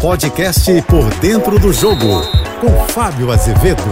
Podcast Por Dentro do Jogo, com Fábio Azevedo.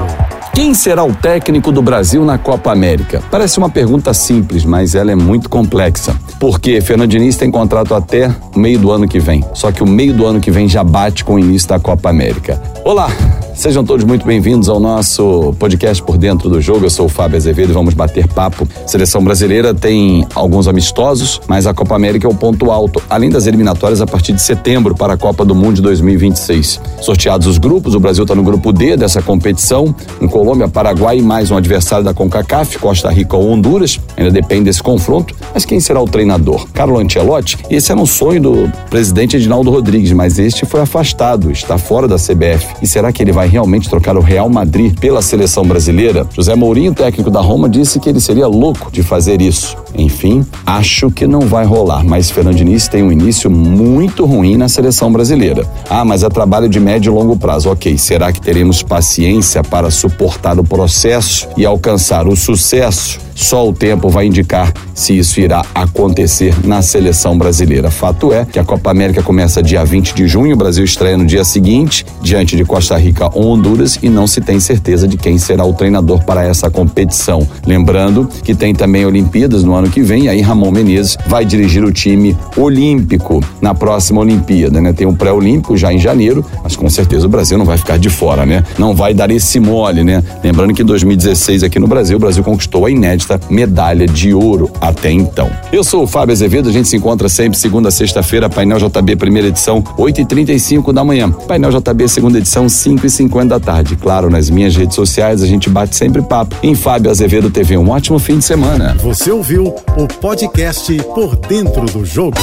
Quem será o técnico do Brasil na Copa América? Parece uma pergunta simples, mas ela é muito complexa. Porque Fernando Diniz tem contrato até meio do ano que vem. Só que o meio do ano que vem já bate com o início da Copa América. Olá, Sejam todos muito bem-vindos ao nosso podcast Por Dentro do Jogo. Eu sou o Fábio Azevedo e vamos bater papo. Seleção brasileira tem alguns amistosos, mas a Copa América é o ponto alto, além das eliminatórias a partir de setembro para a Copa do Mundo de 2026. Sorteados os grupos, o Brasil está no grupo D dessa competição, com Colômbia, Paraguai e mais um adversário da CONCACAF, Costa Rica ou Honduras. Ainda depende desse confronto. Mas quem será o treinador? Carlo Ancelotti? Esse era um sonho do presidente Edinaldo Rodrigues, mas este foi afastado, está fora da CBF. E será que ele vai realmente trocar o Real Madrid pela seleção brasileira? José Mourinho, técnico da Roma, disse que ele seria louco de fazer isso. Enfim, acho que não vai rolar, mas Fernando Diniz tem um início muito ruim na seleção brasileira. Ah, mas é trabalho de médio e longo prazo. Ok, será que teremos paciência para suportar o processo e alcançar o sucesso? Só o tempo vai indicar se isso irá acontecer na seleção brasileira. Fato é que a Copa América começa dia 20 de junho, o Brasil estreia no dia seguinte, diante de Costa Rica ou Honduras, e não se tem certeza de quem será o treinador para essa competição. Lembrando que tem também Olimpíadas no ano que vem, aí Ramon Menezes vai dirigir o time olímpico na próxima Olimpíada, né? Tem um pré-olímpico já em janeiro, mas com certeza o Brasil não vai ficar de fora, né? Não vai dar esse mole, né? Lembrando que em 2016 aqui no Brasil, o Brasil conquistou a inédita esta medalha de ouro até então. Eu sou o Fábio Azevedo, a gente se encontra sempre segunda a sexta-feira, Painel JB, primeira edição, 8h35 da manhã. Painel JB, segunda edição, 5h50 da tarde. Claro, nas minhas redes sociais a gente bate sempre papo. Em Fábio Azevedo TV, um ótimo fim de semana. Você ouviu o podcast Por Dentro do Jogo.